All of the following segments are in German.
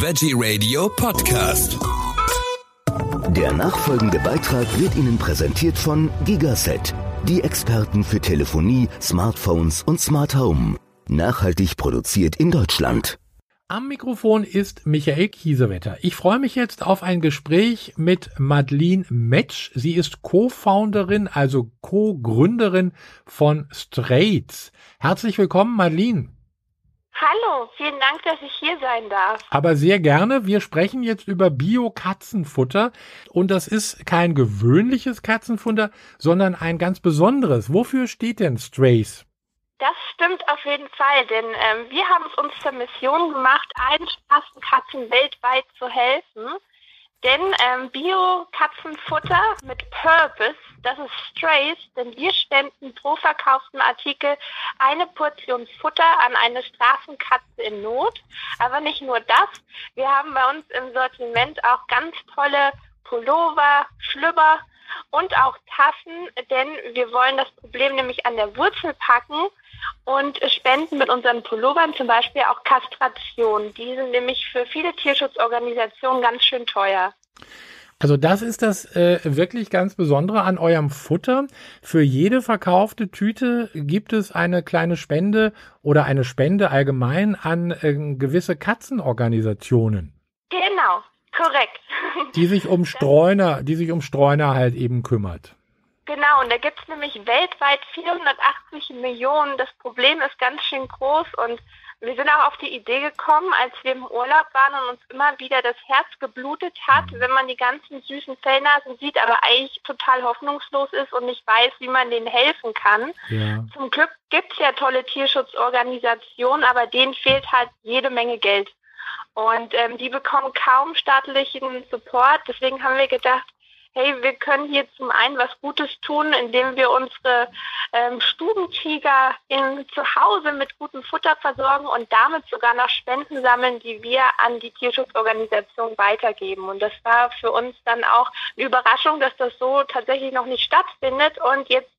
Veggie Radio Podcast. Der nachfolgende Beitrag wird Ihnen präsentiert von Gigaset, die Experten für Telefonie, Smartphones und Smart Home. Nachhaltig produziert in Deutschland. Am Mikrofon ist Michael Kiesewetter. Ich freue mich jetzt auf ein Gespräch mit Madeline Metsch. Sie ist Co-Founderin, also Co-Gründerin von Straits. Herzlich willkommen, Madeline. Hallo, vielen Dank, dass ich hier sein darf. Aber sehr gerne. Wir sprechen jetzt über Bio-Katzenfutter. Und das ist kein gewöhnliches Katzenfutter, sondern ein ganz besonderes. Wofür steht denn Strays? Das stimmt auf jeden Fall, denn ähm, wir haben es uns zur Mission gemacht, allen Straßenkatzen weltweit zu helfen. Denn ähm, Bio-Katzenfutter mit Purpose, das ist Strays, denn wir spenden pro verkauften Artikel eine Portion Futter an eine Straßenkatze in Not. Aber nicht nur das, wir haben bei uns im Sortiment auch ganz tolle Pullover, Schlüpper und auch Tassen, denn wir wollen das Problem nämlich an der Wurzel packen und spenden mit unseren Pullovern zum Beispiel auch Kastration. Die sind nämlich für viele Tierschutzorganisationen ganz schön teuer. Also das ist das äh, wirklich ganz Besondere an eurem Futter. Für jede verkaufte Tüte gibt es eine kleine Spende oder eine Spende allgemein an äh, gewisse Katzenorganisationen. Genau, korrekt. Die sich um Streuner, die sich um Streuner halt eben kümmert. Genau, und da gibt es nämlich weltweit 480 Millionen. Das Problem ist ganz schön groß und wir sind auch auf die Idee gekommen, als wir im Urlaub waren und uns immer wieder das Herz geblutet hat, mhm. wenn man die ganzen süßen Fellnasen sieht, aber eigentlich total hoffnungslos ist und nicht weiß, wie man denen helfen kann. Ja. Zum Glück gibt es ja tolle Tierschutzorganisationen, aber denen fehlt halt jede Menge Geld. Und ähm, die bekommen kaum staatlichen Support. Deswegen haben wir gedacht, hey, wir können hier zum einen was Gutes tun, indem wir unsere ähm, Stubentiger zu Hause mit gutem Futter versorgen und damit sogar noch Spenden sammeln, die wir an die Tierschutzorganisation weitergeben. Und das war für uns dann auch eine Überraschung, dass das so tatsächlich noch nicht stattfindet. Und jetzt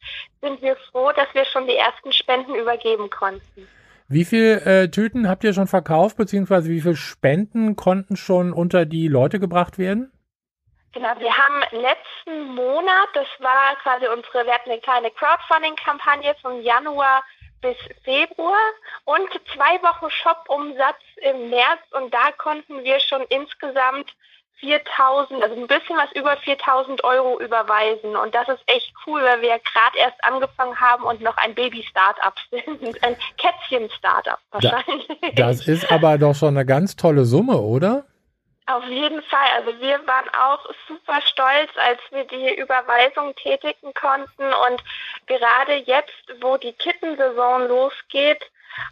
sind wir froh, dass wir schon die ersten Spenden übergeben konnten. Wie viele äh, Tüten habt ihr schon verkauft, beziehungsweise wie viele Spenden konnten schon unter die Leute gebracht werden? Genau, wir haben letzten Monat, das war quasi unsere, wir hatten eine kleine Crowdfunding-Kampagne von Januar bis Februar und zwei Wochen Shop-Umsatz im März und da konnten wir schon insgesamt 4000, also ein bisschen was über 4000 Euro überweisen. Und das ist echt cool, weil wir gerade erst angefangen haben und noch ein Baby-Startup sind. Ein Kätzchen-Startup wahrscheinlich. Das ist aber doch schon eine ganz tolle Summe, oder? Auf jeden Fall. Also wir waren auch super stolz, als wir die Überweisung tätigen konnten. Und gerade jetzt, wo die Kittensaison losgeht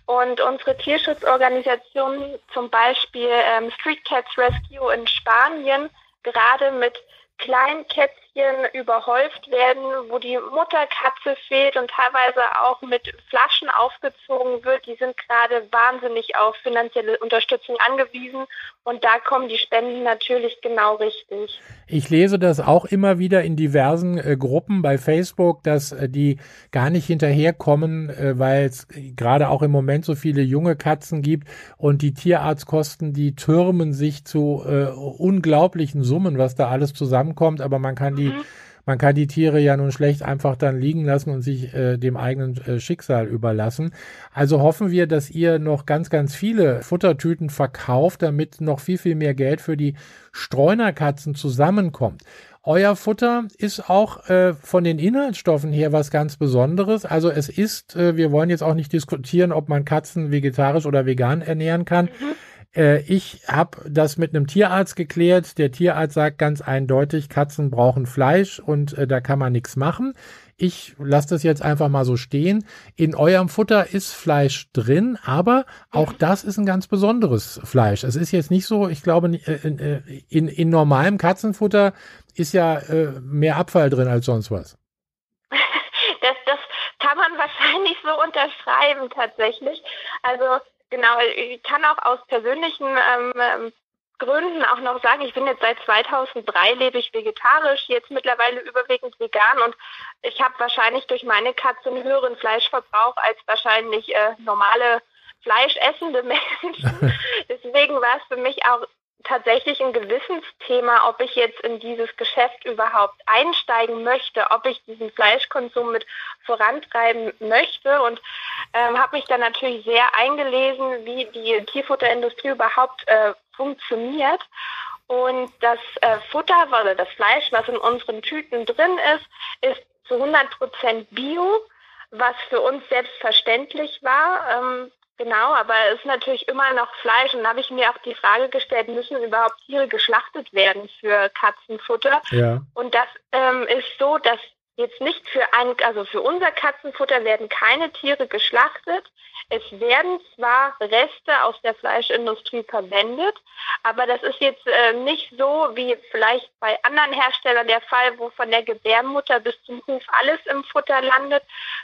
und unsere Tierschutzorganisation, zum Beispiel ähm, Street Cats Rescue in Spanien, gerade mit kleinen Kätzchen überhäuft werden, wo die Mutterkatze fehlt und teilweise auch mit Flaschen aufgezogen wird. Die sind gerade wahnsinnig auf finanzielle Unterstützung angewiesen und da kommen die Spenden natürlich genau richtig. Ich lese das auch immer wieder in diversen äh, Gruppen bei Facebook, dass äh, die gar nicht hinterherkommen, äh, weil es gerade auch im Moment so viele junge Katzen gibt und die Tierarztkosten, die türmen sich zu äh, unglaublichen Summen, was da alles zusammenkommt, aber man kann die mhm. man kann die Tiere ja nun schlecht einfach dann liegen lassen und sich äh, dem eigenen äh, Schicksal überlassen. Also hoffen wir, dass ihr noch ganz, ganz viele Futtertüten verkauft, damit noch viel, viel mehr Geld für die Streunerkatzen zusammenkommt. Euer Futter ist auch äh, von den Inhaltsstoffen her was ganz Besonderes. Also es ist, äh, wir wollen jetzt auch nicht diskutieren, ob man Katzen vegetarisch oder vegan ernähren kann. Mhm. Äh, ich habe das mit einem Tierarzt geklärt. Der Tierarzt sagt ganz eindeutig, Katzen brauchen Fleisch und äh, da kann man nichts machen. Ich lasse das jetzt einfach mal so stehen. In eurem Futter ist Fleisch drin, aber auch das ist ein ganz besonderes Fleisch. Es ist jetzt nicht so, ich glaube, äh, in, äh, in, in normalem Katzenfutter ist ja äh, mehr Abfall drin als sonst was. Das, das kann man wahrscheinlich so unterschreiben tatsächlich. Also Genau, ich kann auch aus persönlichen ähm, ähm, Gründen auch noch sagen, ich bin jetzt seit 2003 lebe ich vegetarisch, jetzt mittlerweile überwiegend vegan und ich habe wahrscheinlich durch meine Katze einen höheren Fleischverbrauch als wahrscheinlich äh, normale fleischessende Menschen. Deswegen war es für mich auch tatsächlich ein Gewissensthema, ob ich jetzt in dieses Geschäft überhaupt einsteigen möchte, ob ich diesen Fleischkonsum mit vorantreiben möchte und ähm, habe mich dann natürlich sehr eingelesen, wie die Tierfutterindustrie überhaupt äh, funktioniert. Und das äh, Futter oder das Fleisch, was in unseren Tüten drin ist, ist zu 100 Prozent Bio, was für uns selbstverständlich war. Ähm, Genau, aber es ist natürlich immer noch Fleisch. Und da habe ich mir auch die Frage gestellt, müssen überhaupt Tiere geschlachtet werden für Katzenfutter? Ja. Und das ähm, ist so, dass jetzt nicht für ein, also für unser Katzenfutter werden keine Tiere geschlachtet. Es werden zwar Reste aus der Fleischindustrie verwendet, aber das ist jetzt äh, nicht so wie vielleicht bei anderen Herstellern der Fall, wo von der Gebärmutter bis zum Huf alles im Futter landet,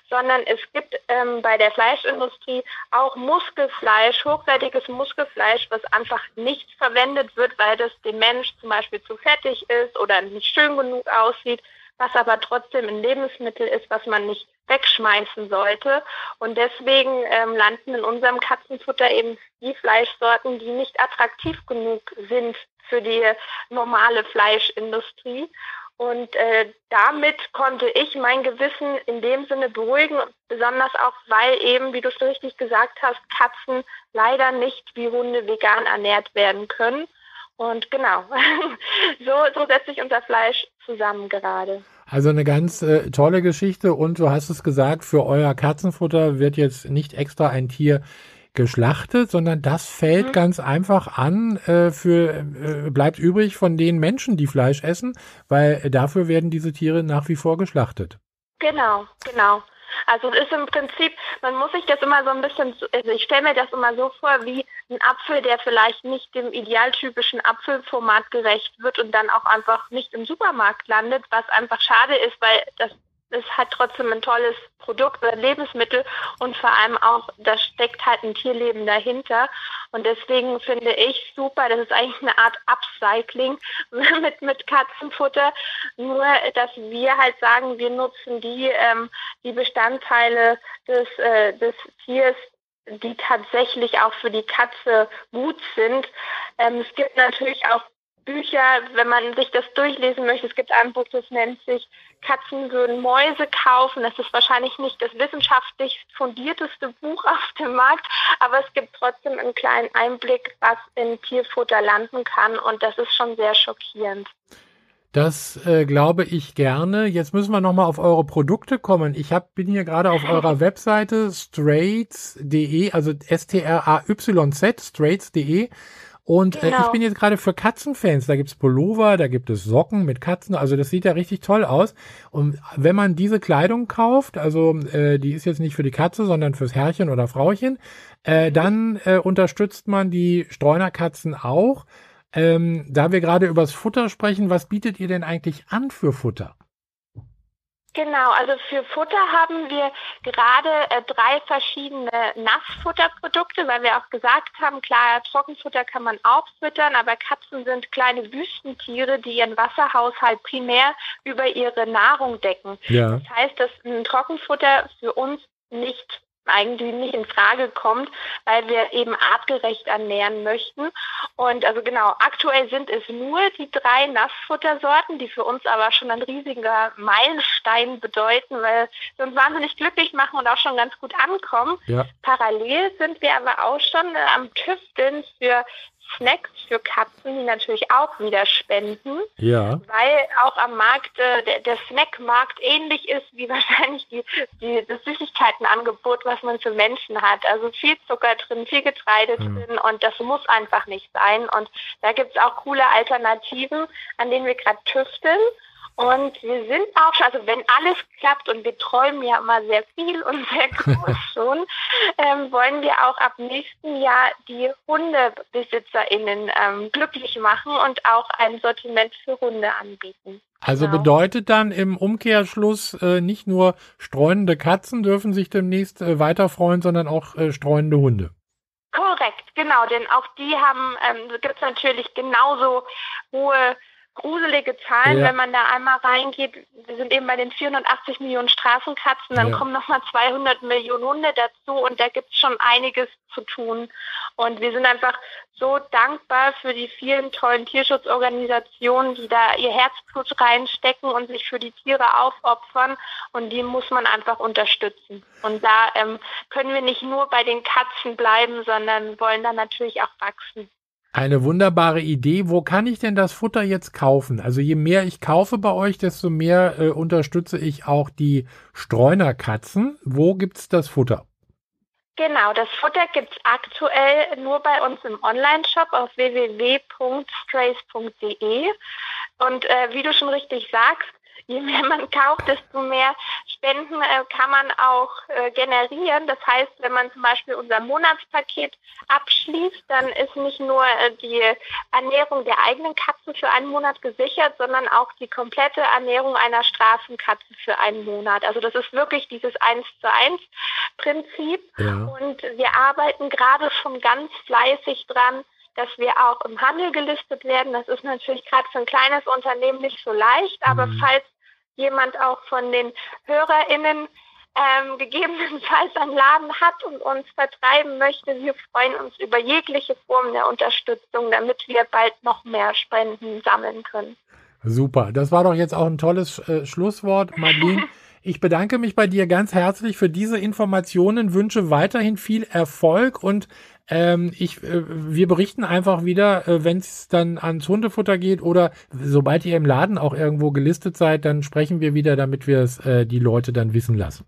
sondern es gibt ähm, bei der Fleischindustrie auch Muskelfleisch, hochwertiges Muskelfleisch, was einfach nicht verwendet wird, weil das dem Mensch zum Beispiel zu fettig ist oder nicht schön genug aussieht was aber trotzdem ein Lebensmittel ist, was man nicht wegschmeißen sollte. Und deswegen ähm, landen in unserem Katzenfutter eben die Fleischsorten, die nicht attraktiv genug sind für die normale Fleischindustrie. Und äh, damit konnte ich mein Gewissen in dem Sinne beruhigen, besonders auch, weil eben, wie du es richtig gesagt hast, Katzen leider nicht wie Hunde vegan ernährt werden können. Und genau, so, so setzt sich unser Fleisch zusammen gerade. Also eine ganz äh, tolle Geschichte und du hast es gesagt, für euer Katzenfutter wird jetzt nicht extra ein Tier geschlachtet, sondern das fällt mhm. ganz einfach an, äh, für äh, bleibt übrig von den Menschen, die Fleisch essen, weil dafür werden diese Tiere nach wie vor geschlachtet. Genau, genau. Also es ist im Prinzip, man muss sich das immer so ein bisschen, also ich stelle mir das immer so vor, wie ein Apfel, der vielleicht nicht dem idealtypischen Apfelformat gerecht wird und dann auch einfach nicht im Supermarkt landet, was einfach schade ist, weil das es hat trotzdem ein tolles Produkt oder Lebensmittel und vor allem auch, da steckt halt ein Tierleben dahinter. Und deswegen finde ich super, das ist eigentlich eine Art Upcycling mit, mit Katzenfutter. Nur, dass wir halt sagen, wir nutzen die, ähm, die Bestandteile des, äh, des Tiers die tatsächlich auch für die Katze gut sind. Ähm, es gibt natürlich auch Bücher, wenn man sich das durchlesen möchte. Es gibt ein Buch, das nennt sich Katzen würden Mäuse kaufen. Das ist wahrscheinlich nicht das wissenschaftlich fundierteste Buch auf dem Markt, aber es gibt trotzdem einen kleinen Einblick, was in Tierfutter landen kann und das ist schon sehr schockierend. Das äh, glaube ich gerne. Jetzt müssen wir nochmal auf eure Produkte kommen. Ich hab, bin hier gerade auf eurer Webseite straits.de, also S-T-R-A-Y-Z, straits.de. Und genau. äh, ich genau. bin jetzt gerade für Katzenfans. Da gibt's Pullover, da gibt es Socken mit Katzen. Also das sieht ja richtig toll aus. Und wenn man diese Kleidung kauft, also äh, die ist jetzt nicht für die Katze, sondern fürs Herrchen oder Frauchen, äh, dann äh, unterstützt man die Streunerkatzen auch. Ähm, da wir gerade übers Futter sprechen, was bietet ihr denn eigentlich an für Futter? Genau, also für Futter haben wir gerade äh, drei verschiedene Nassfutterprodukte, weil wir auch gesagt haben, klar, Trockenfutter kann man auch füttern, aber Katzen sind kleine Wüstentiere, die ihren Wasserhaushalt primär über ihre Nahrung decken. Ja. Das heißt, dass ein Trockenfutter für uns nicht eigentlich nicht in Frage kommt, weil wir eben artgerecht ernähren möchten. Und also genau, aktuell sind es nur die drei Nassfuttersorten, die für uns aber schon ein riesiger Meilenstein bedeuten, weil sie uns wahnsinnig glücklich machen und auch schon ganz gut ankommen. Ja. Parallel sind wir aber auch schon am Tüfteln für Snacks für Katzen, die natürlich auch wieder spenden. Ja. Weil auch am Markt, äh, der, der Snackmarkt ähnlich ist wie wahrscheinlich die, die, das Süßigkeitenangebot, was man für Menschen hat. Also viel Zucker drin, viel Getreide mhm. drin und das muss einfach nicht sein. Und da gibt es auch coole Alternativen, an denen wir gerade tüfteln. Und wir sind auch schon, also wenn alles klappt und wir träumen ja immer sehr viel und sehr groß schon, ähm, wollen wir auch ab nächsten Jahr die HundebesitzerInnen ähm, glücklich machen und auch ein Sortiment für Hunde anbieten. Also genau. bedeutet dann im Umkehrschluss äh, nicht nur streunende Katzen dürfen sich demnächst äh, weiter freuen, sondern auch äh, streunende Hunde. Korrekt, genau, denn auch die haben, ähm, gibt es natürlich genauso hohe gruselige Zahlen, ja. wenn man da einmal reingeht. Wir sind eben bei den 480 Millionen Straßenkatzen, dann ja. kommen nochmal 200 Millionen Hunde dazu und da gibt es schon einiges zu tun. Und wir sind einfach so dankbar für die vielen tollen Tierschutzorganisationen, die da ihr Herzblut reinstecken und sich für die Tiere aufopfern. Und die muss man einfach unterstützen. Und da ähm, können wir nicht nur bei den Katzen bleiben, sondern wollen dann natürlich auch wachsen. Eine wunderbare Idee. Wo kann ich denn das Futter jetzt kaufen? Also je mehr ich kaufe bei euch, desto mehr äh, unterstütze ich auch die Streunerkatzen. Wo gibt's das Futter? Genau, das Futter gibt's aktuell nur bei uns im Online-Shop auf www.strays.de. Und äh, wie du schon richtig sagst, je mehr man kauft, desto mehr Spenden äh, kann man auch äh, generieren. Das heißt, wenn man zum Beispiel unser Monatspaket abschließt, dann ist nicht nur äh, die Ernährung der eigenen Katze für einen Monat gesichert, sondern auch die komplette Ernährung einer Straßenkatze für einen Monat. Also das ist wirklich dieses eins zu eins Prinzip. Ja. Und wir arbeiten gerade schon ganz fleißig dran, dass wir auch im Handel gelistet werden. Das ist natürlich gerade für ein kleines Unternehmen nicht so leicht, aber mhm. falls jemand auch von den HörerInnen ähm, gegebenenfalls einen Laden hat und uns vertreiben möchte, wir freuen uns über jegliche Form der Unterstützung, damit wir bald noch mehr Spenden sammeln können. Super, das war doch jetzt auch ein tolles äh, Schlusswort, Madeleine. Ich bedanke mich bei dir ganz herzlich für diese Informationen, wünsche weiterhin viel Erfolg und ähm, ich, äh, wir berichten einfach wieder, äh, wenn es dann ans Hundefutter geht oder sobald ihr im Laden auch irgendwo gelistet seid, dann sprechen wir wieder, damit wir es äh, die Leute dann wissen lassen.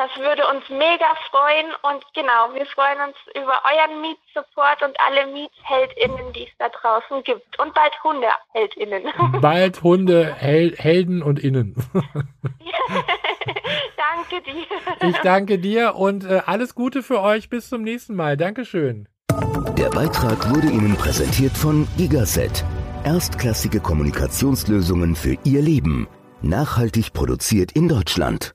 Das würde uns mega freuen und genau, wir freuen uns über euren Meet-Support und alle Meet-HeldInnen, die es da draußen gibt. Und bald Hunde-HeldInnen. Bald Hunde, Hel Helden und Innen. danke dir. Ich danke dir und äh, alles Gute für euch. Bis zum nächsten Mal. Dankeschön. Der Beitrag wurde Ihnen präsentiert von Gigaset. Erstklassige Kommunikationslösungen für Ihr Leben. Nachhaltig produziert in Deutschland.